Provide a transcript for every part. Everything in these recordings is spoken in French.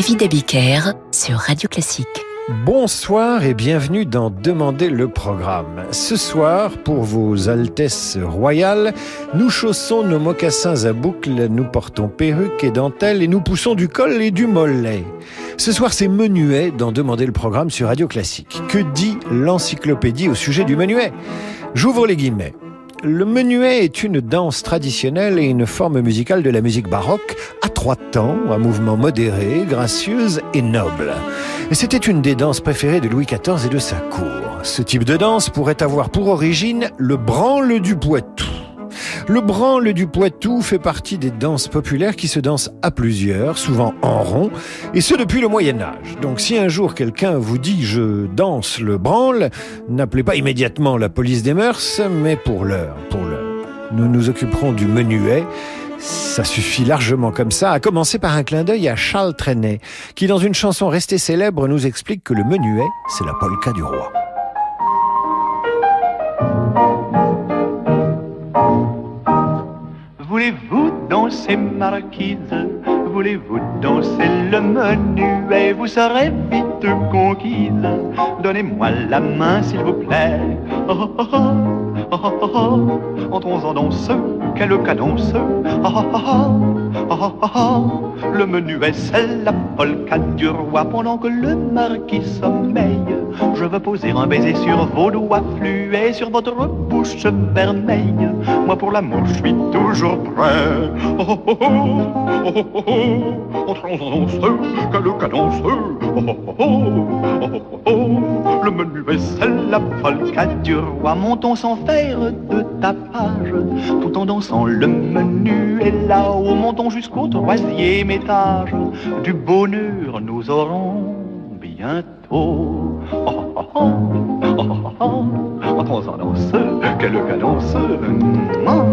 David Abiker sur Radio Classique. Bonsoir et bienvenue dans Demander le programme. Ce soir, pour vos Altesses royales, nous chaussons nos mocassins à boucles, nous portons perruques et dentelles et nous poussons du col et du mollet. Ce soir, c'est menuet dans Demander le programme sur Radio Classique. Que dit l'encyclopédie au sujet du menuet? J'ouvre les guillemets. Le menuet est une danse traditionnelle et une forme musicale de la musique baroque trois temps, un mouvement modéré, gracieuse et noble. C'était une des danses préférées de Louis XIV et de sa cour. Ce type de danse pourrait avoir pour origine le branle du Poitou. Le branle du Poitou fait partie des danses populaires qui se dansent à plusieurs, souvent en rond, et ce depuis le Moyen Âge. Donc si un jour quelqu'un vous dit je danse le branle, n'appelez pas immédiatement la police des mœurs, mais pour l'heure, pour l'heure. Nous nous occuperons du menuet. Ça suffit largement comme ça, à commencer par un clin d'œil à Charles Trenet, qui dans une chanson restée célèbre nous explique que le menuet, c'est la polka du roi. Voulez-vous danser marquise? Voulez-vous danser le menuet? Vous serez vite conquise. Donnez-moi la main s'il vous plaît. Oh, oh, oh, Entrons en danse, quel cadence. Oh, oh. Le menuet c'est la polka du roi pendant que le marquis sommeille. Je veux poser un baiser sur vos doigts fluets, sur votre bouche vermeille. Moi pour l'amour je suis toujours prêt. Oh, oh, oh, oh, oh. Entrons en danse, quel cadence. Oh, oh, oh, oh, oh. Le menuet c'est la polka du roi. Montons sans faire de tapage, tout en dansant le menu est là-haut. Montons jusqu'au troisième étage. Du bonheur nous aurons bientôt. Oh, oh, oh, oh, oh, oh, oh. Quelle cadence. Mm, mm,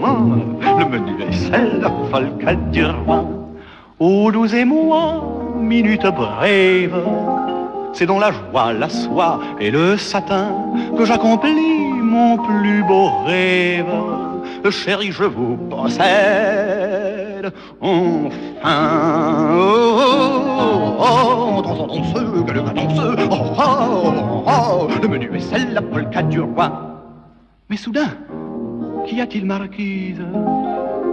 mm. Le menuet c'est la polka du roi. Ô douze et moi, minute brève, c'est dans la joie, la soie et le satin que j'accomplis mon plus beau rêve. Chérie, je vous possède enfin. Oh, oh, oh, entrons en danse, quelle cadence. Oh, oh, oh, le menuet c'est la polka du roi. Mais soudain, qu'y a-t-il, marquise?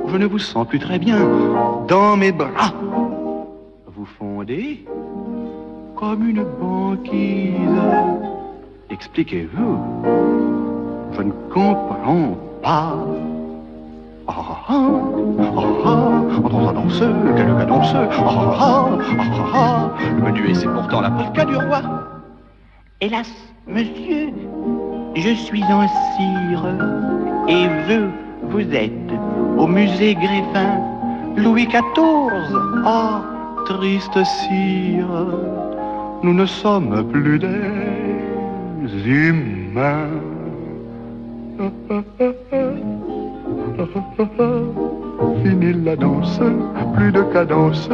Je ne vous sens plus très bien dans mes bras. Vous fondez comme une banquise. Expliquez-vous, je ne comprends pas. Ah, ah, ah, ah, entrons en danse, quelle cadence. Ah, ah, ah, ah, ah, le menuet c'est pourtant la polka du roi. Hélas, monsieur, je suis en cire et vous, vous êtes Au musée Grévin, Louis XIV. Ah, triste cire, nous ne sommes plus des humains. Fini la danse, plus de cadence.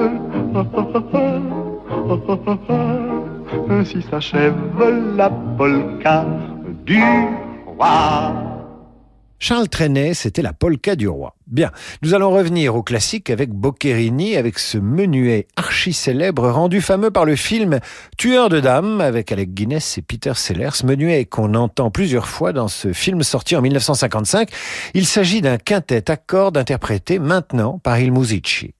Ainsi s'achève la polka du roi. Charles Trenet, c'était la polka du roi. Bien, nous allons revenir au classique avec Boccherini, avec ce menuet archi célèbre rendu fameux par le film Tueur de dames avec Alec Guinness et Peter Sellers, menuet qu'on entend plusieurs fois dans ce film sorti en 1955. Il s'agit d'un quintet à cordes interprété maintenant par Il Musici.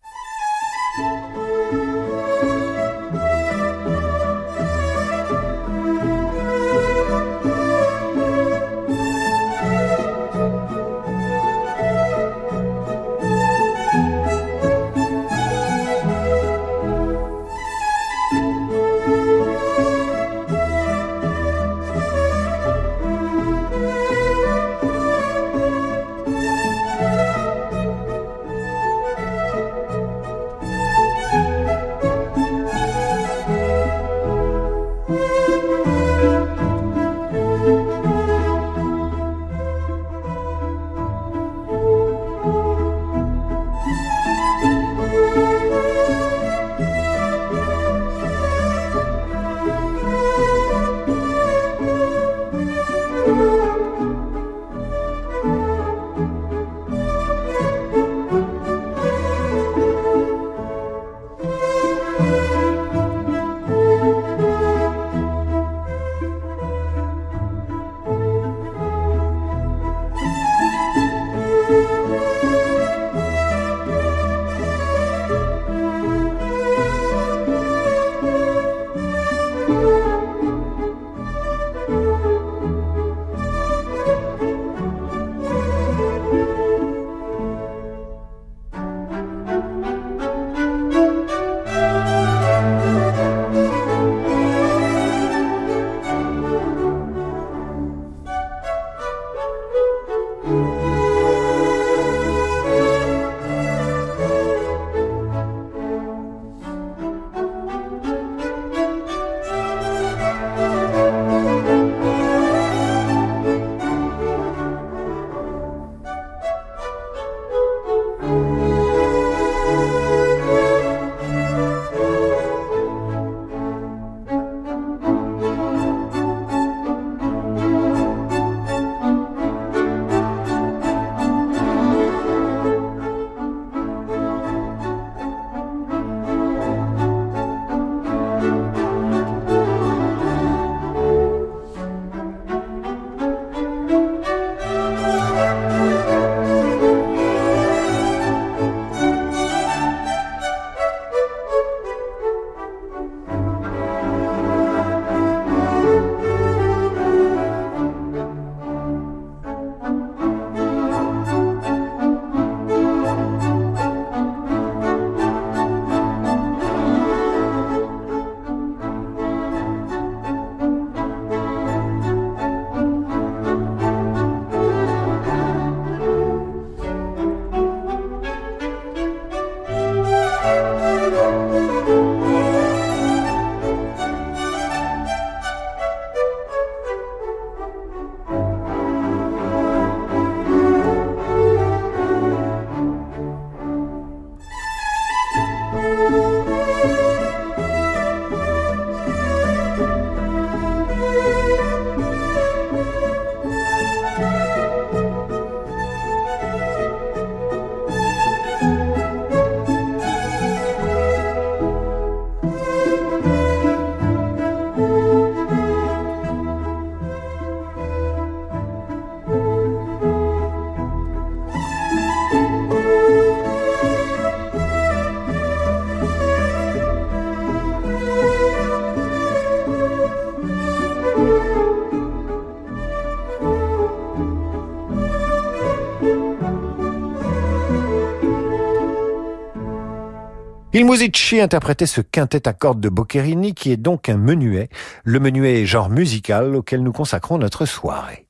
Il Musici interprétait ce quintet à cordes de Boccherini qui est donc un menuet, le menuet genre musical auquel nous consacrons notre soirée.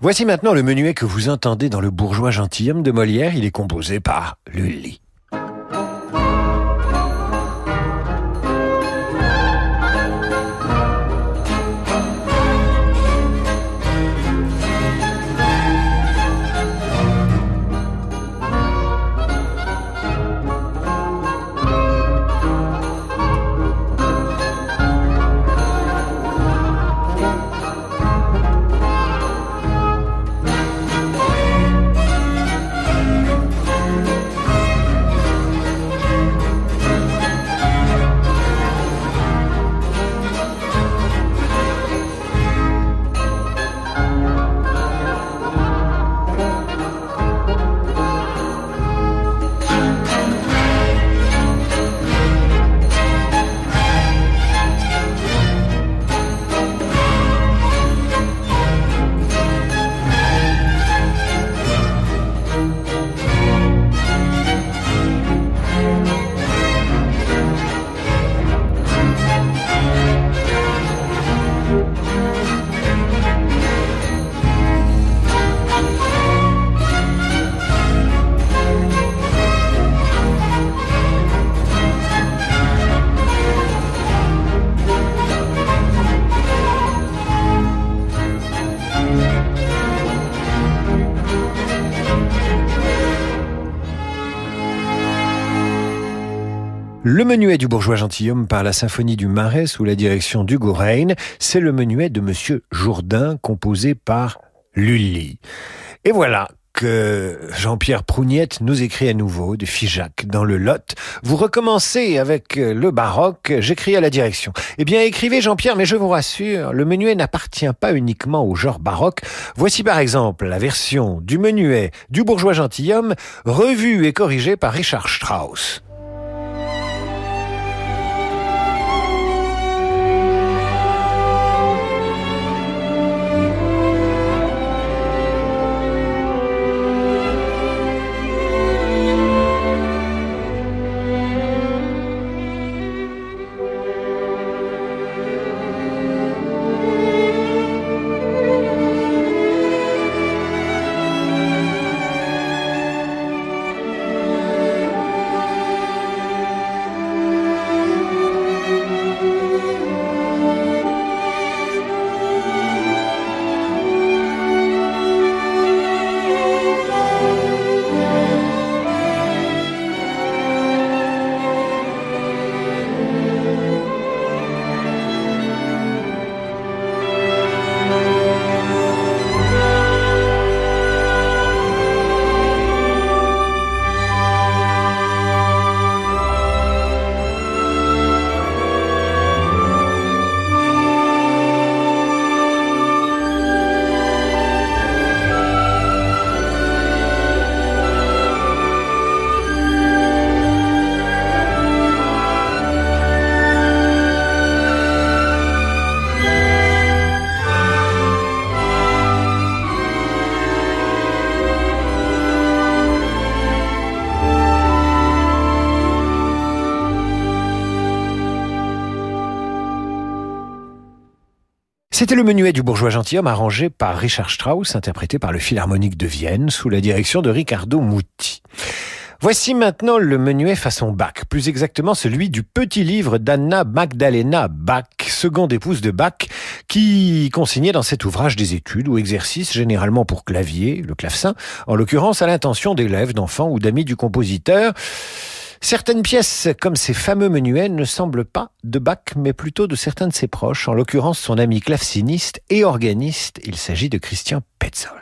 Voici maintenant le menuet que vous entendez dans le bourgeois gentilhomme de Molière, il est composé par Lully. Le menuet du bourgeois gentilhomme par la symphonie du Marais sous la direction d'Hugo Rein, c'est le menuet de Monsieur Jourdain composé par Lully. Et voilà, que Jean-Pierre Prougnette nous écrit à nouveau de Figeac dans le Lot. Vous recommencez avec le baroque, j'écris à la direction. Eh bien, écrivez Jean-Pierre, mais je vous rassure, le menuet n'appartient pas uniquement au genre baroque. Voici par exemple la version du menuet du bourgeois gentilhomme, revue et corrigée par Richard Strauss. Le menuet du bourgeois gentilhomme arrangé par Richard Strauss, interprété par le Philharmonique de Vienne sous la direction de Riccardo Muti. Voici maintenant le menuet façon Bach, plus exactement celui du petit livre d'Anna Magdalena Bach, seconde épouse de Bach, qui consignait dans cet ouvrage des études ou exercices généralement pour clavier, le clavecin, en l'occurrence à l'intention d'élèves, d'enfants ou d'amis du compositeur. Certaines pièces, comme ces fameux menuets, ne semblent pas de Bach, mais plutôt de certains de ses proches, en l'occurrence son ami claveciniste et organiste, il s'agit de Christian Petzold.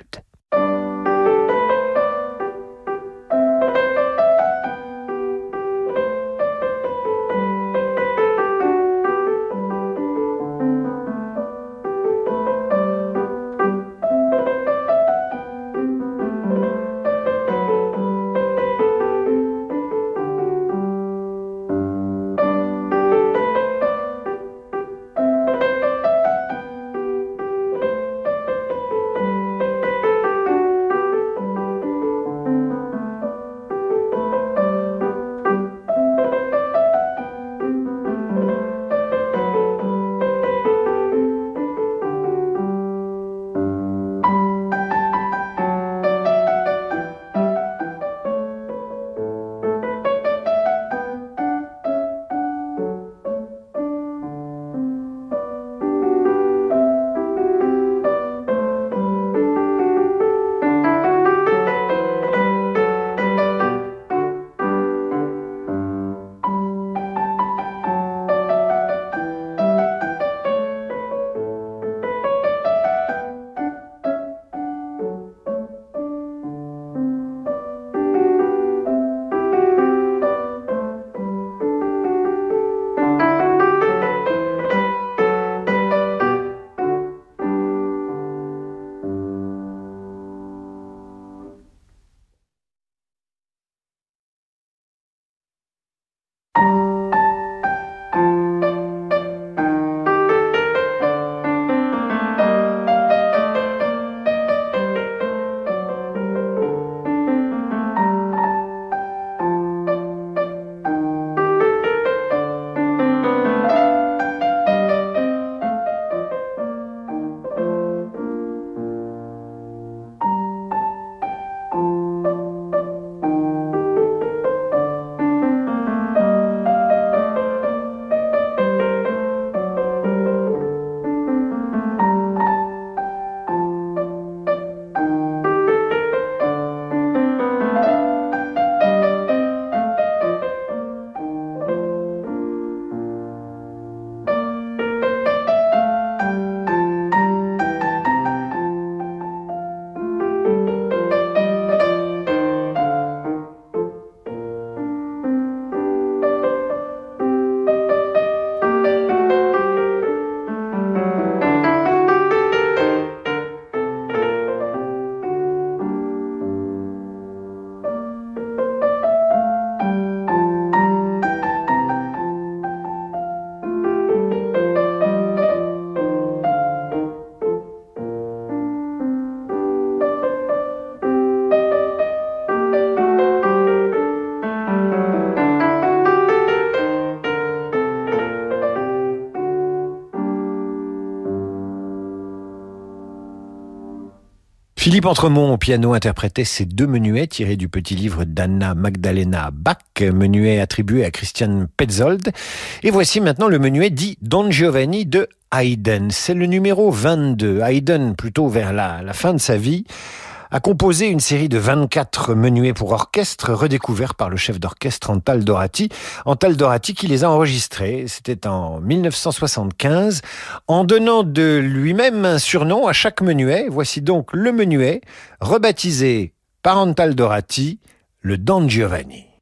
Philippe au piano interprétait ces deux menuets tirés du petit livre d'Anna Magdalena Bach, menuet attribué à Christian Petzold. Et voici maintenant le menuet dit Don Giovanni de Haydn. C'est le numéro 22. Haydn, plutôt vers la fin de sa vie, a composé une série de 24 menuets pour orchestre redécouverts par le chef d'orchestre Antal Dorati. Antal Dorati qui les a enregistrés, c'était en 1975, en donnant de lui-même un surnom à chaque menuet. Voici donc le menuet, rebaptisé par Antal Dorati, le Don Giovanni.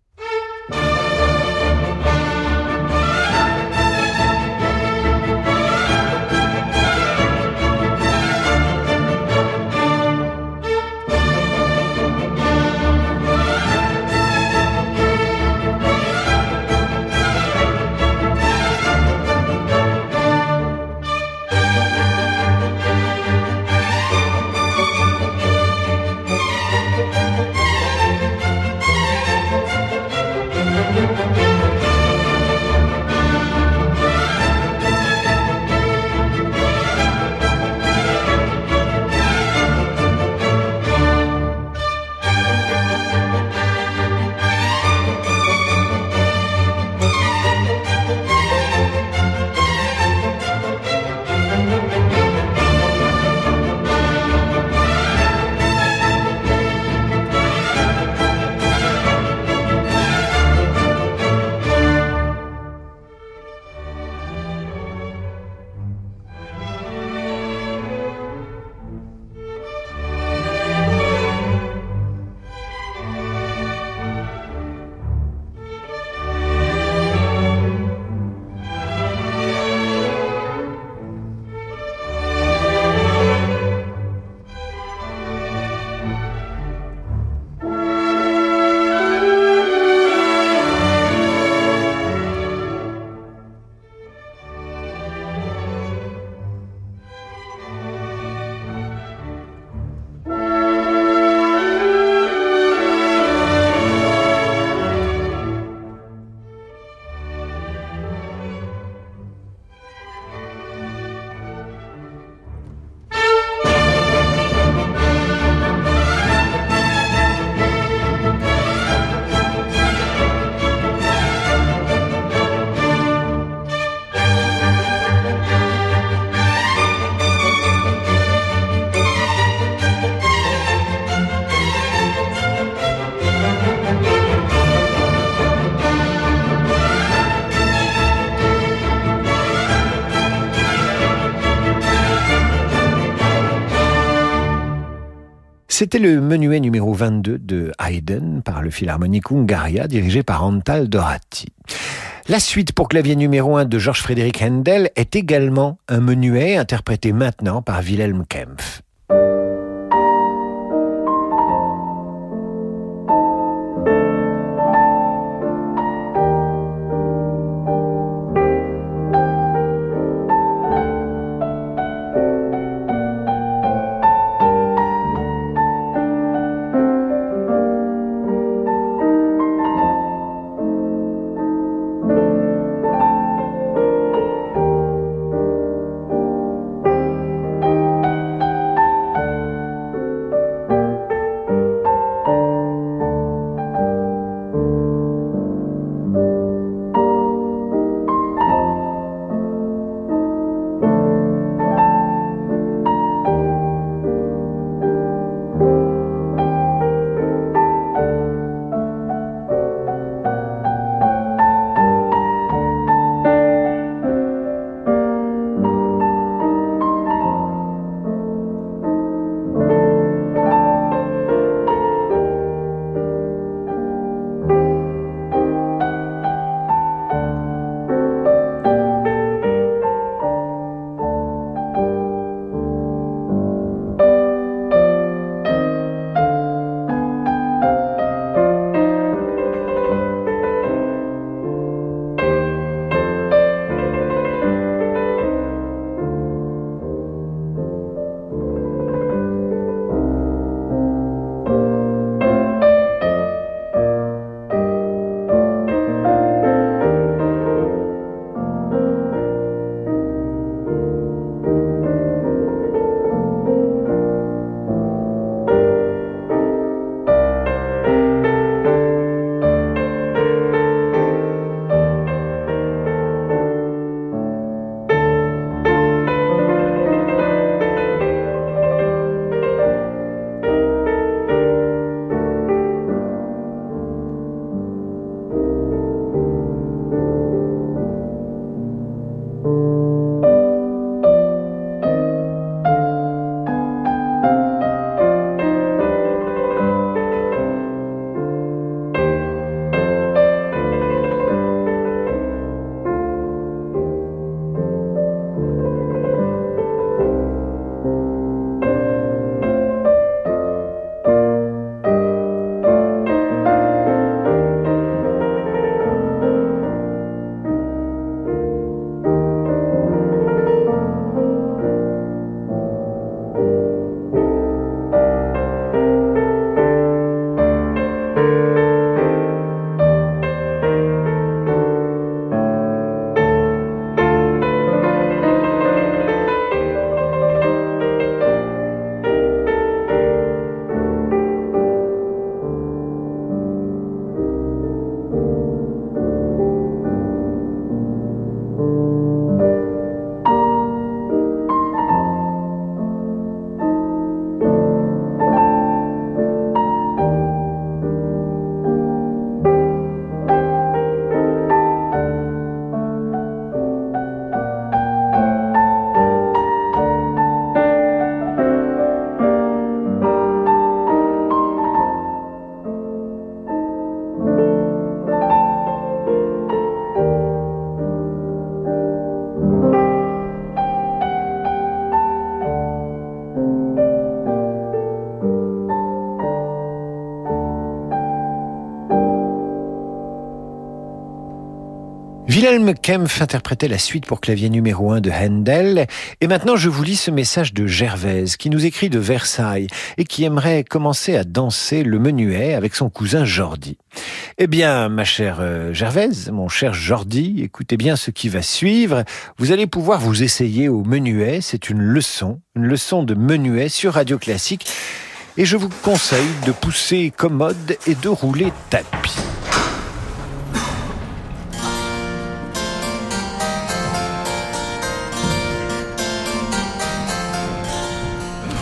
C'était le menuet numéro 22 de Haydn par le Philharmonique Hungaria dirigé par Antal Dorati. La suite pour clavier numéro 1 de Georges Frédéric Handel est également un menuet interprété maintenant par Wilhelm Kempf. Wilhelm Kempf interprétait la suite pour clavier numéro 1 de Handel. Et maintenant, je vous lis ce message de Gervaise, qui nous écrit de Versailles et qui aimerait commencer à danser le menuet avec son cousin Jordi. Eh bien, ma chère euh, Gervaise, mon cher Jordi, écoutez bien ce qui va suivre. Vous allez pouvoir vous essayer au menuet. C'est une leçon, une leçon de menuet sur Radio Classique. Et je vous conseille de pousser commode et de rouler tapis.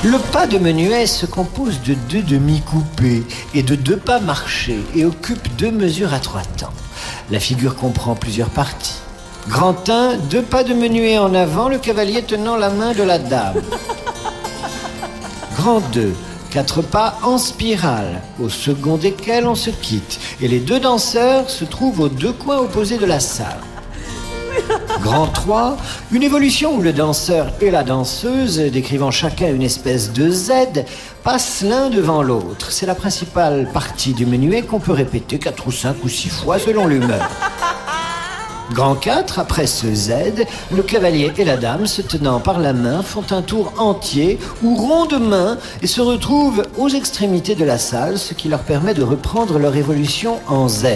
Le pas de menuet se compose de deux demi-coupés et de deux pas marchés et occupe deux mesures à trois temps. La figure comprend plusieurs parties. Grand 1, deux pas de menuet en avant, le cavalier tenant la main de la dame. Grand 2, quatre pas en spirale, au second desquels on se quitte, et les deux danseurs se trouvent aux deux coins opposés de la salle. Grand 3, une évolution où le danseur et la danseuse, décrivant chacun une espèce de Z, passent l'un devant l'autre. C'est la principale partie du menuet qu'on peut répéter 4 ou 5 ou 6 fois selon l'humeur. Grand 4, après ce Z, le cavalier et la dame, se tenant par la main, font un tour entier ou rond de main et se retrouvent aux extrémités de la salle, ce qui leur permet de reprendre leur évolution en Z.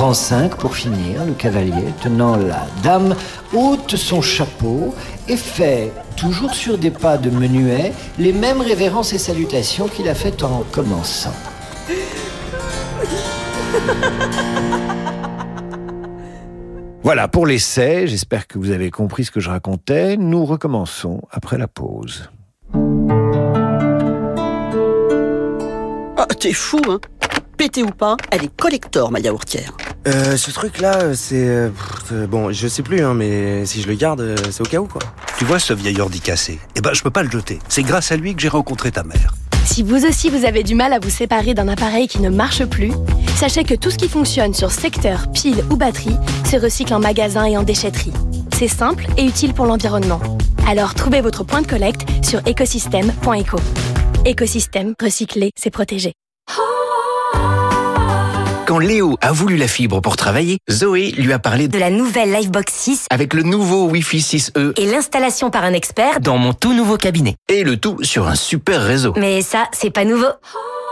Grand 5, pour finir, le cavalier, tenant la dame, ôte son chapeau et fait, toujours sur des pas de menuet, les mêmes révérences et salutations qu'il a faites en commençant. Voilà pour l'essai, j'espère que vous avez compris ce que je racontais. Nous recommençons après la pause. Ah, t'es fou, hein Pété ou pas, elle est collector, ma yaourtière. Euh, ce truc-là, c'est... euh, euh, bon, je sais plus, hein, mais si je le garde, euh, c'est au cas où, quoi. Tu vois ce vieil ordi cassé? Eh ben, je peux pas le jeter. C'est grâce à lui que j'ai rencontré ta mère. Si vous aussi vous avez du mal à vous séparer d'un appareil qui ne marche plus, sachez que tout ce qui fonctionne sur secteur, pile ou batterie se recycle en magasin et en déchetterie. C'est simple et utile pour l'environnement. Alors trouvez votre point de collecte sur écosystème.eco. Écosystème, recycler, c'est protéger. Quand Léo a voulu la fibre pour travailler, Zoé lui a parlé de la nouvelle Livebox 6 avec le nouveau Wi-Fi 6E et l'installation par un expert. dans mon tout nouveau cabinet. Et le tout sur un super réseau. Mais ça, c'est pas nouveau.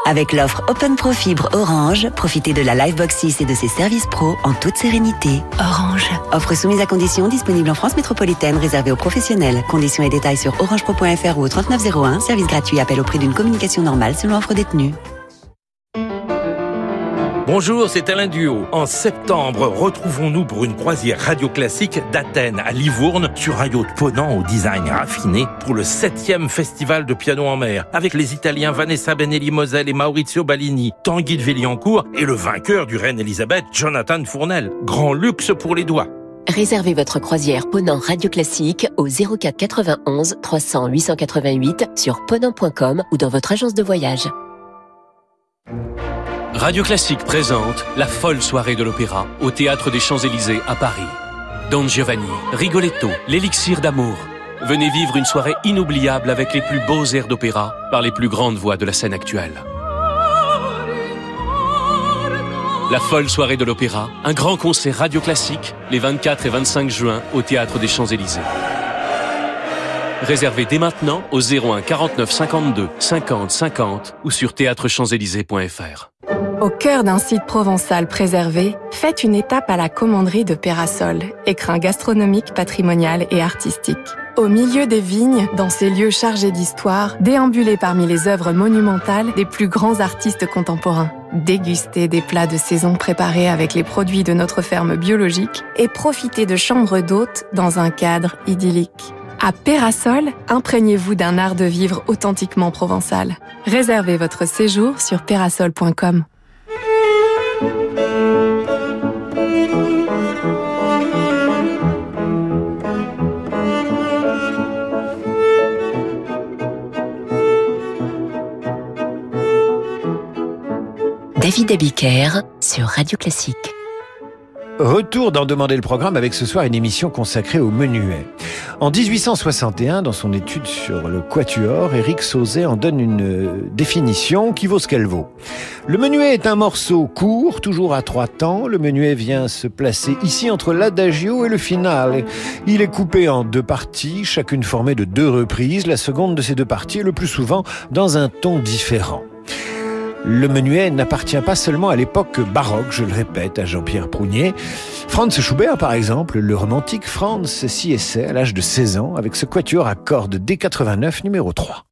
Avec l'offre Open Pro Fibre Orange, profitez de la Livebox 6 et de ses services pro en toute sérénité. Orange. Offre soumise à conditions, disponible en France métropolitaine, réservée aux professionnels. Conditions et détails sur orange.pro.fr ou au 3901. Service gratuit, appel au prix d'une communication normale selon offre détenue. Bonjour, c'est Alain Duo. En septembre, retrouvons-nous pour une croisière radio classique d'Athènes à Livourne sur un yacht ponant au design raffiné pour le septième festival de piano en mer avec les Italiens Vanessa Benelli Moselle et Maurizio Ballini, Tanguy de Villiancourt et le vainqueur du Reine Elisabeth, Jonathan Fournel. Grand luxe pour les doigts. Réservez votre croisière Ponant Radio Classique au 04 91 300 888 sur ponant.com ou dans votre agence de voyage. Radio Classique présente la folle soirée de l'opéra au Théâtre des Champs-Élysées à Paris. Don Giovanni, Rigoletto, l'élixir d'amour. Venez vivre une soirée inoubliable avec les plus beaux airs d'opéra par les plus grandes voix de la scène actuelle. La folle soirée de l'opéra, un grand concert radio classique les 24 et 25 juin au Théâtre des Champs-Élysées. Réservez dès maintenant au 01 49 52 50 50 ou sur théâtrechamps-élysées.fr. Au cœur d'un site provençal préservé, faites une étape à la commanderie de Pérasol, écrin gastronomique, patrimonial et artistique. Au milieu des vignes, dans ces lieux chargés d'histoire, déambulez parmi les œuvres monumentales des plus grands artistes contemporains. Dégustez des plats de saison préparés avec les produits de notre ferme biologique et profitez de chambres d'hôtes dans un cadre idyllique. À Pérasol, imprégnez-vous d'un art de vivre authentiquement provençal. Réservez votre séjour sur pérasol.com. David Abiker sur Radio Classique. Retour d'en demander le programme avec ce soir une émission consacrée au menuet. En 1861, dans son étude sur le quatuor, Éric Sauzet en donne une euh, définition qui vaut ce qu'elle vaut. Le menuet est un morceau court, toujours à trois temps. Le menuet vient se placer ici entre l'adagio et le finale. Il est coupé en deux parties, chacune formée de deux reprises. La seconde de ces deux parties est le plus souvent dans un ton différent. Le menuet n'appartient pas seulement à l'époque baroque, je le répète, à Jean-Pierre Prounier. Franz Schubert, par exemple, le romantique Franz s'y essaie à l'âge de 16 ans avec ce quatuor à cordes D89 numéro 3.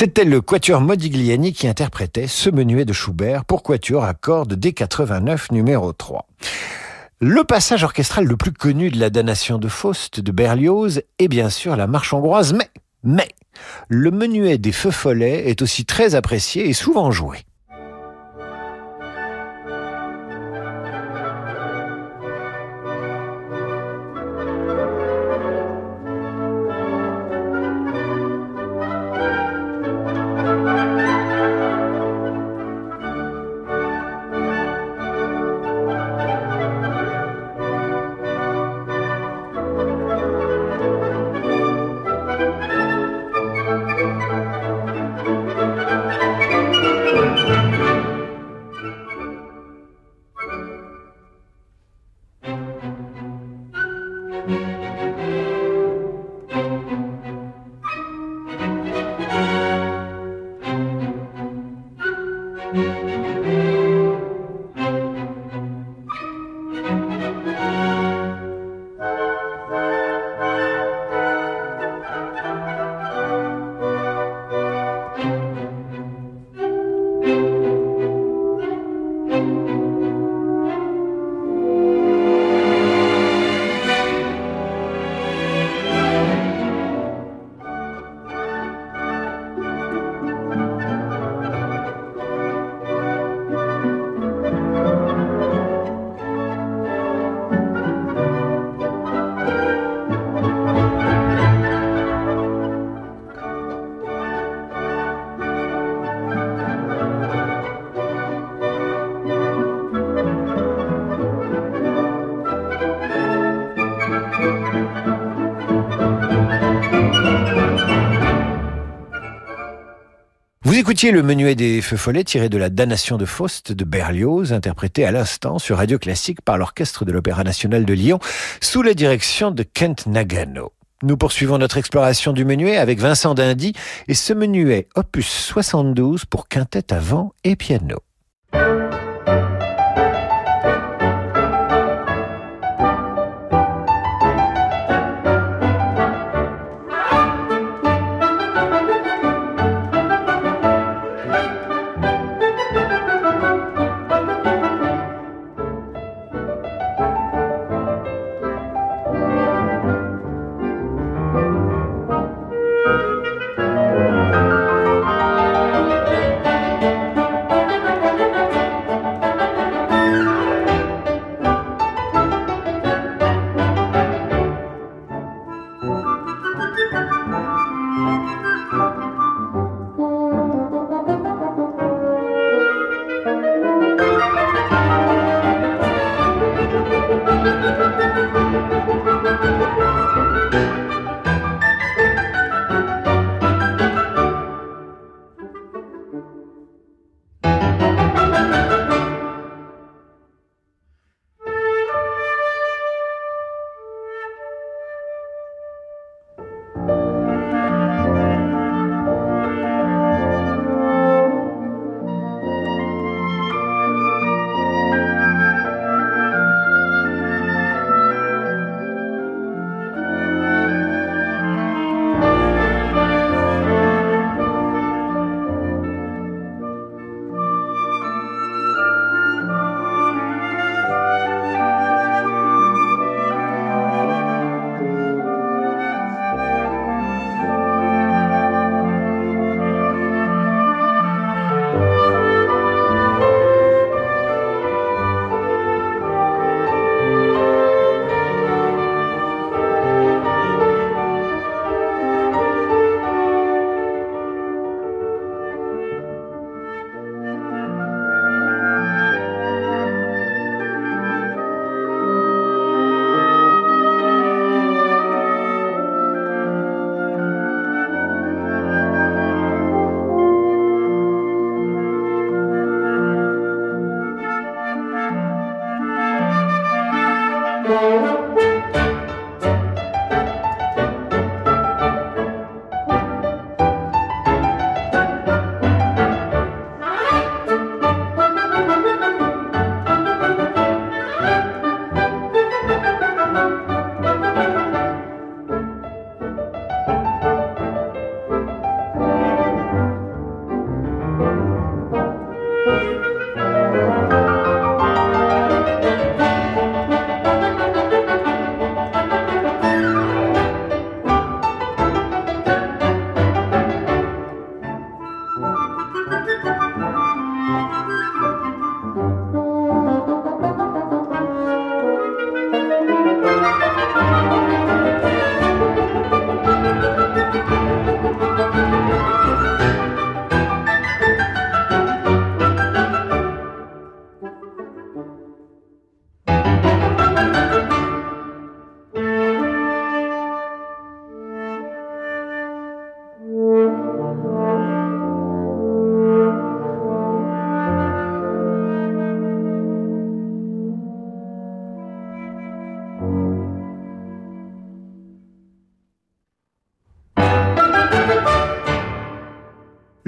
C'était le quatuor Modigliani qui interprétait ce menuet de Schubert pour quatuor à cordes D89 numéro 3. Le passage orchestral le plus connu de la damnation de Faust de Berlioz est bien sûr la marche hongroise, mais, mais, le menuet des feux follets est aussi très apprécié et souvent joué. Écoutiez le menuet des Feux Follets tiré de la damnation de Faust de Berlioz, interprété à l'instant sur Radio Classique par l'Orchestre de l'Opéra National de Lyon, sous la direction de Kent Nagano. Nous poursuivons notre exploration du menuet avec Vincent Dindy et ce menuet opus 72 pour quintette à vent et piano.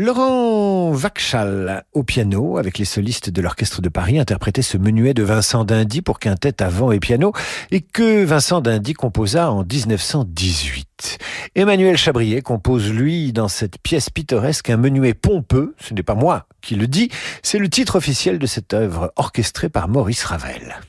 Laurent Vachal au piano avec les solistes de l'Orchestre de Paris interprétait ce menuet de Vincent d'Indy pour quintette à vent et piano et que Vincent d'Indy composa en 1918. Emmanuel Chabrier compose lui dans cette pièce pittoresque un menuet pompeux, ce n'est pas moi qui le dis, c'est le titre officiel de cette œuvre orchestrée par Maurice Ravel.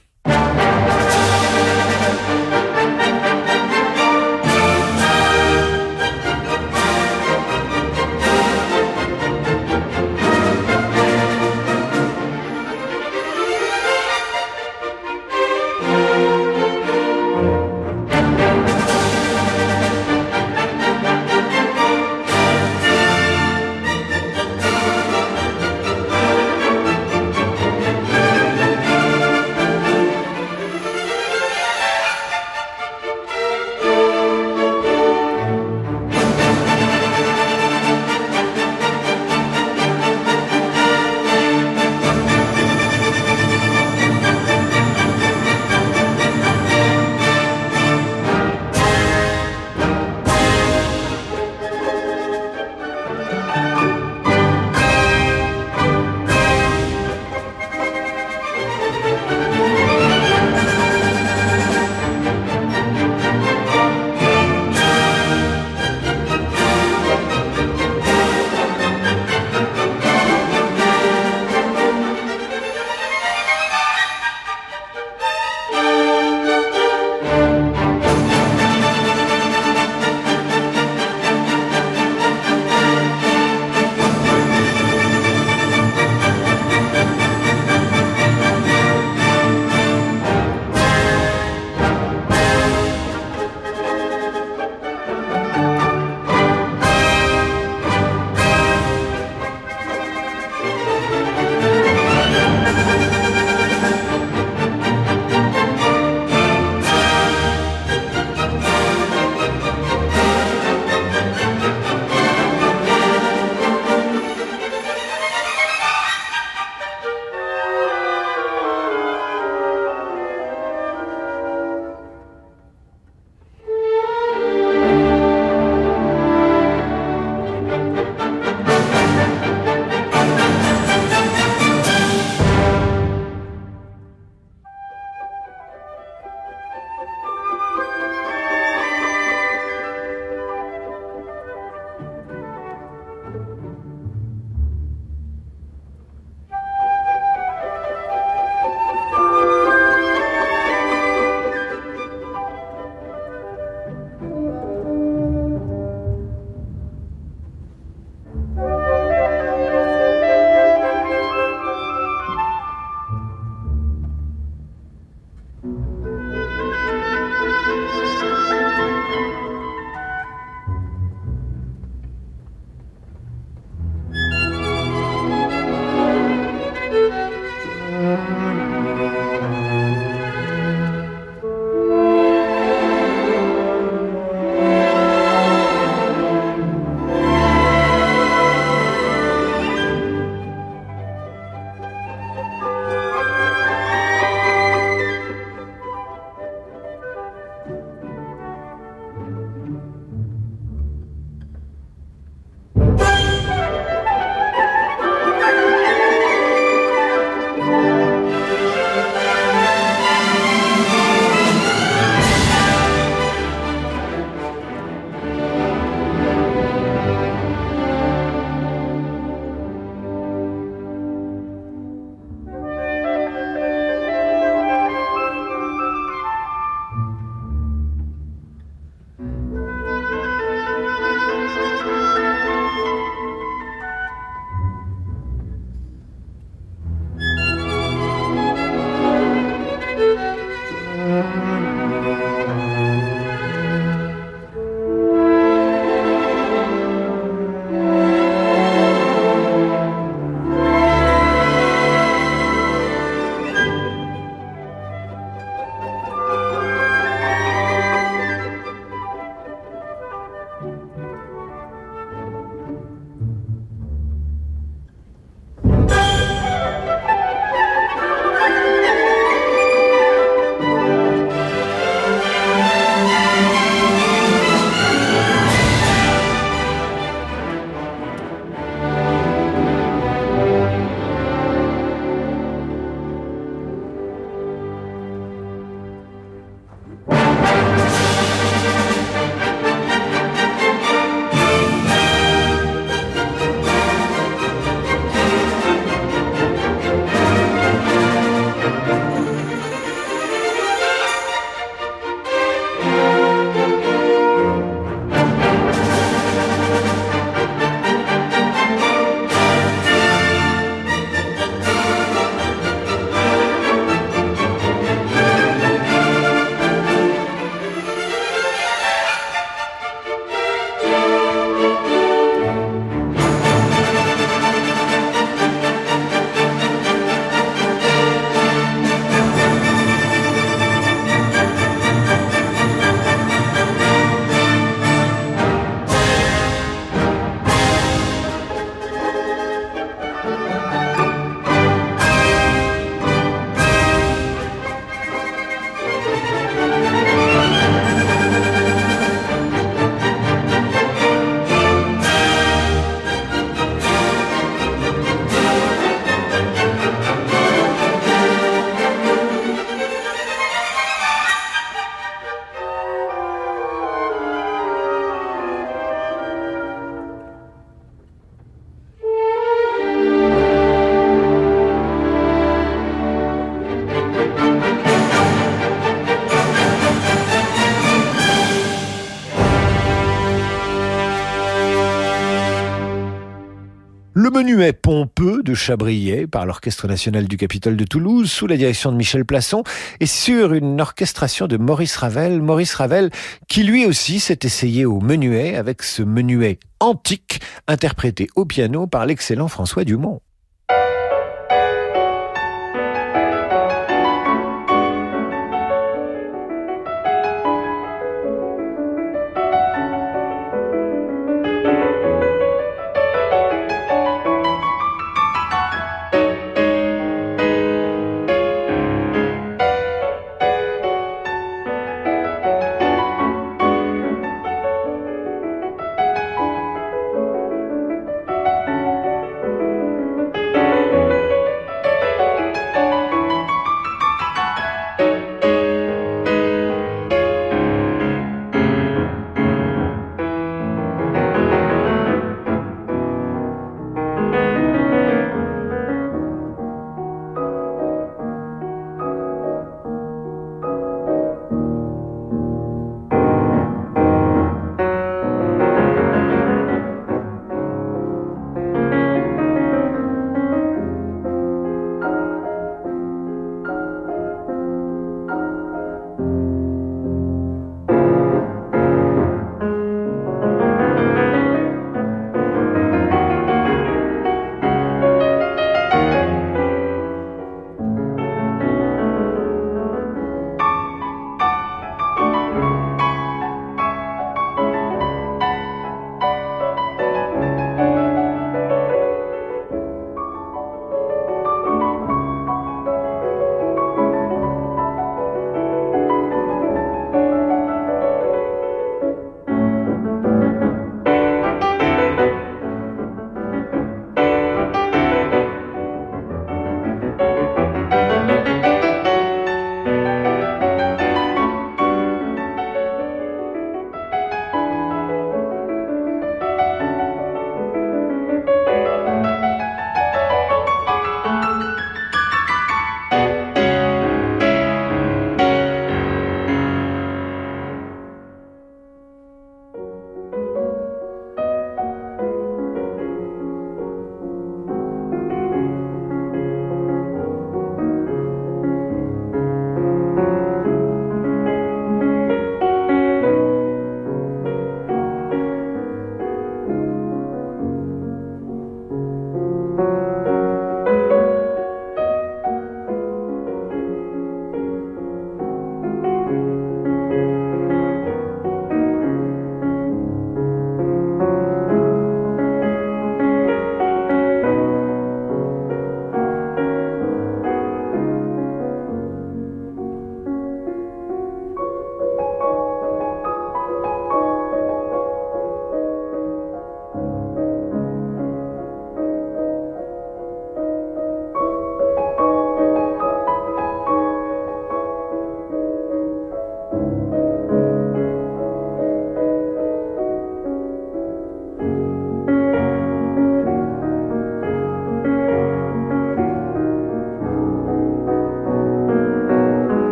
Chabrier par l'Orchestre national du Capitole de Toulouse sous la direction de Michel Plasson et sur une orchestration de Maurice Ravel. Maurice Ravel qui lui aussi s'est essayé au menuet avec ce menuet antique interprété au piano par l'excellent François Dumont.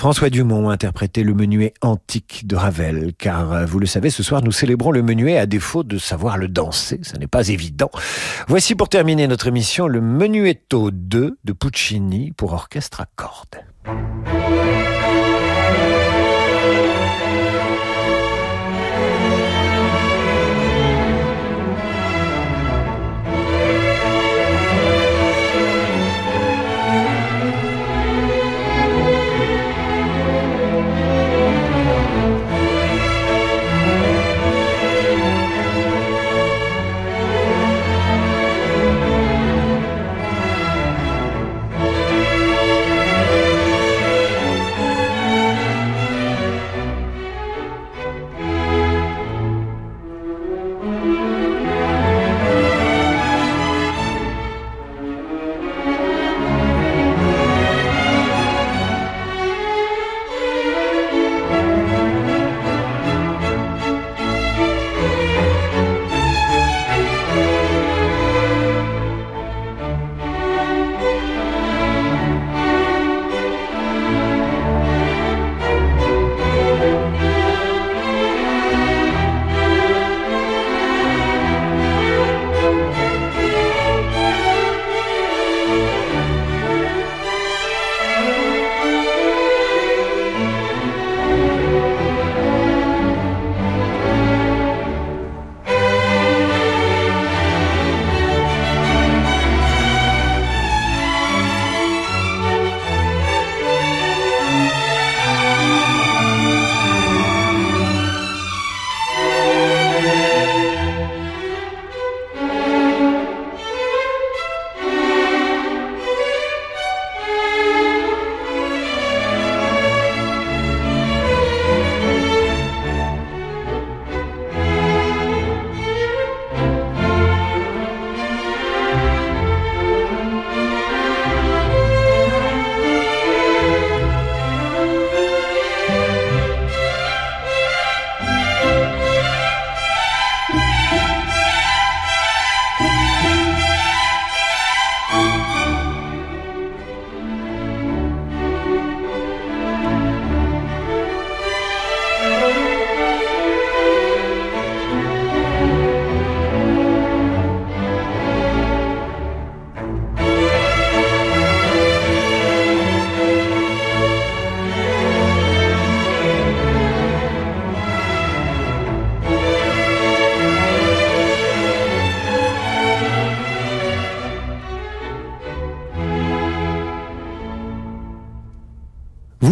François Dumont interprétait le menuet antique de Ravel, car euh, vous le savez, ce soir nous célébrons le menuet à défaut de savoir le danser, ça n'est pas évident. Voici pour terminer notre émission le Menuetto 2 de Puccini pour orchestre à cordes.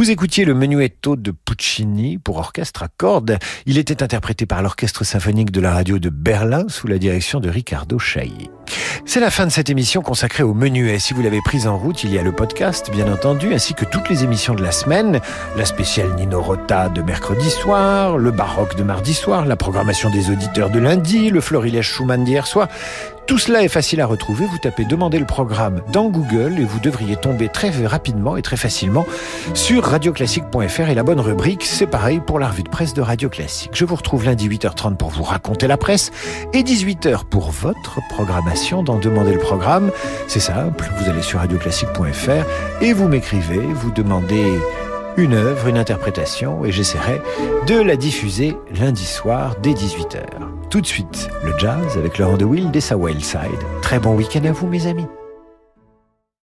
Vous écoutiez le menuetto de Puccini pour orchestre à cordes. Il était interprété par l'orchestre symphonique de la radio de Berlin sous la direction de Riccardo Chailly. C'est la fin de cette émission consacrée au menuet. Si vous l'avez prise en route, il y a le podcast, bien entendu, ainsi que toutes les émissions de la semaine, la spéciale Nino Rota de mercredi soir, le baroque de mardi soir, la programmation des auditeurs de lundi, le florilège Schumann d'hier soir. Tout cela est facile à retrouver. Vous tapez Demander le programme dans Google et vous devriez tomber très rapidement et très facilement sur radioclassique.fr et la bonne rubrique, c'est pareil pour la revue de presse de Radio Classique. Je vous retrouve lundi 8h30 pour vous raconter la presse et 18h pour votre programmation dans Demander le programme. C'est simple, vous allez sur radioclassique.fr et vous m'écrivez, vous demandez une œuvre, une interprétation, et j'essaierai de la diffuser lundi soir dès 18h. Tout de suite, le jazz avec Laurent de Wild et sa Side. Très bon week-end à vous, mes amis.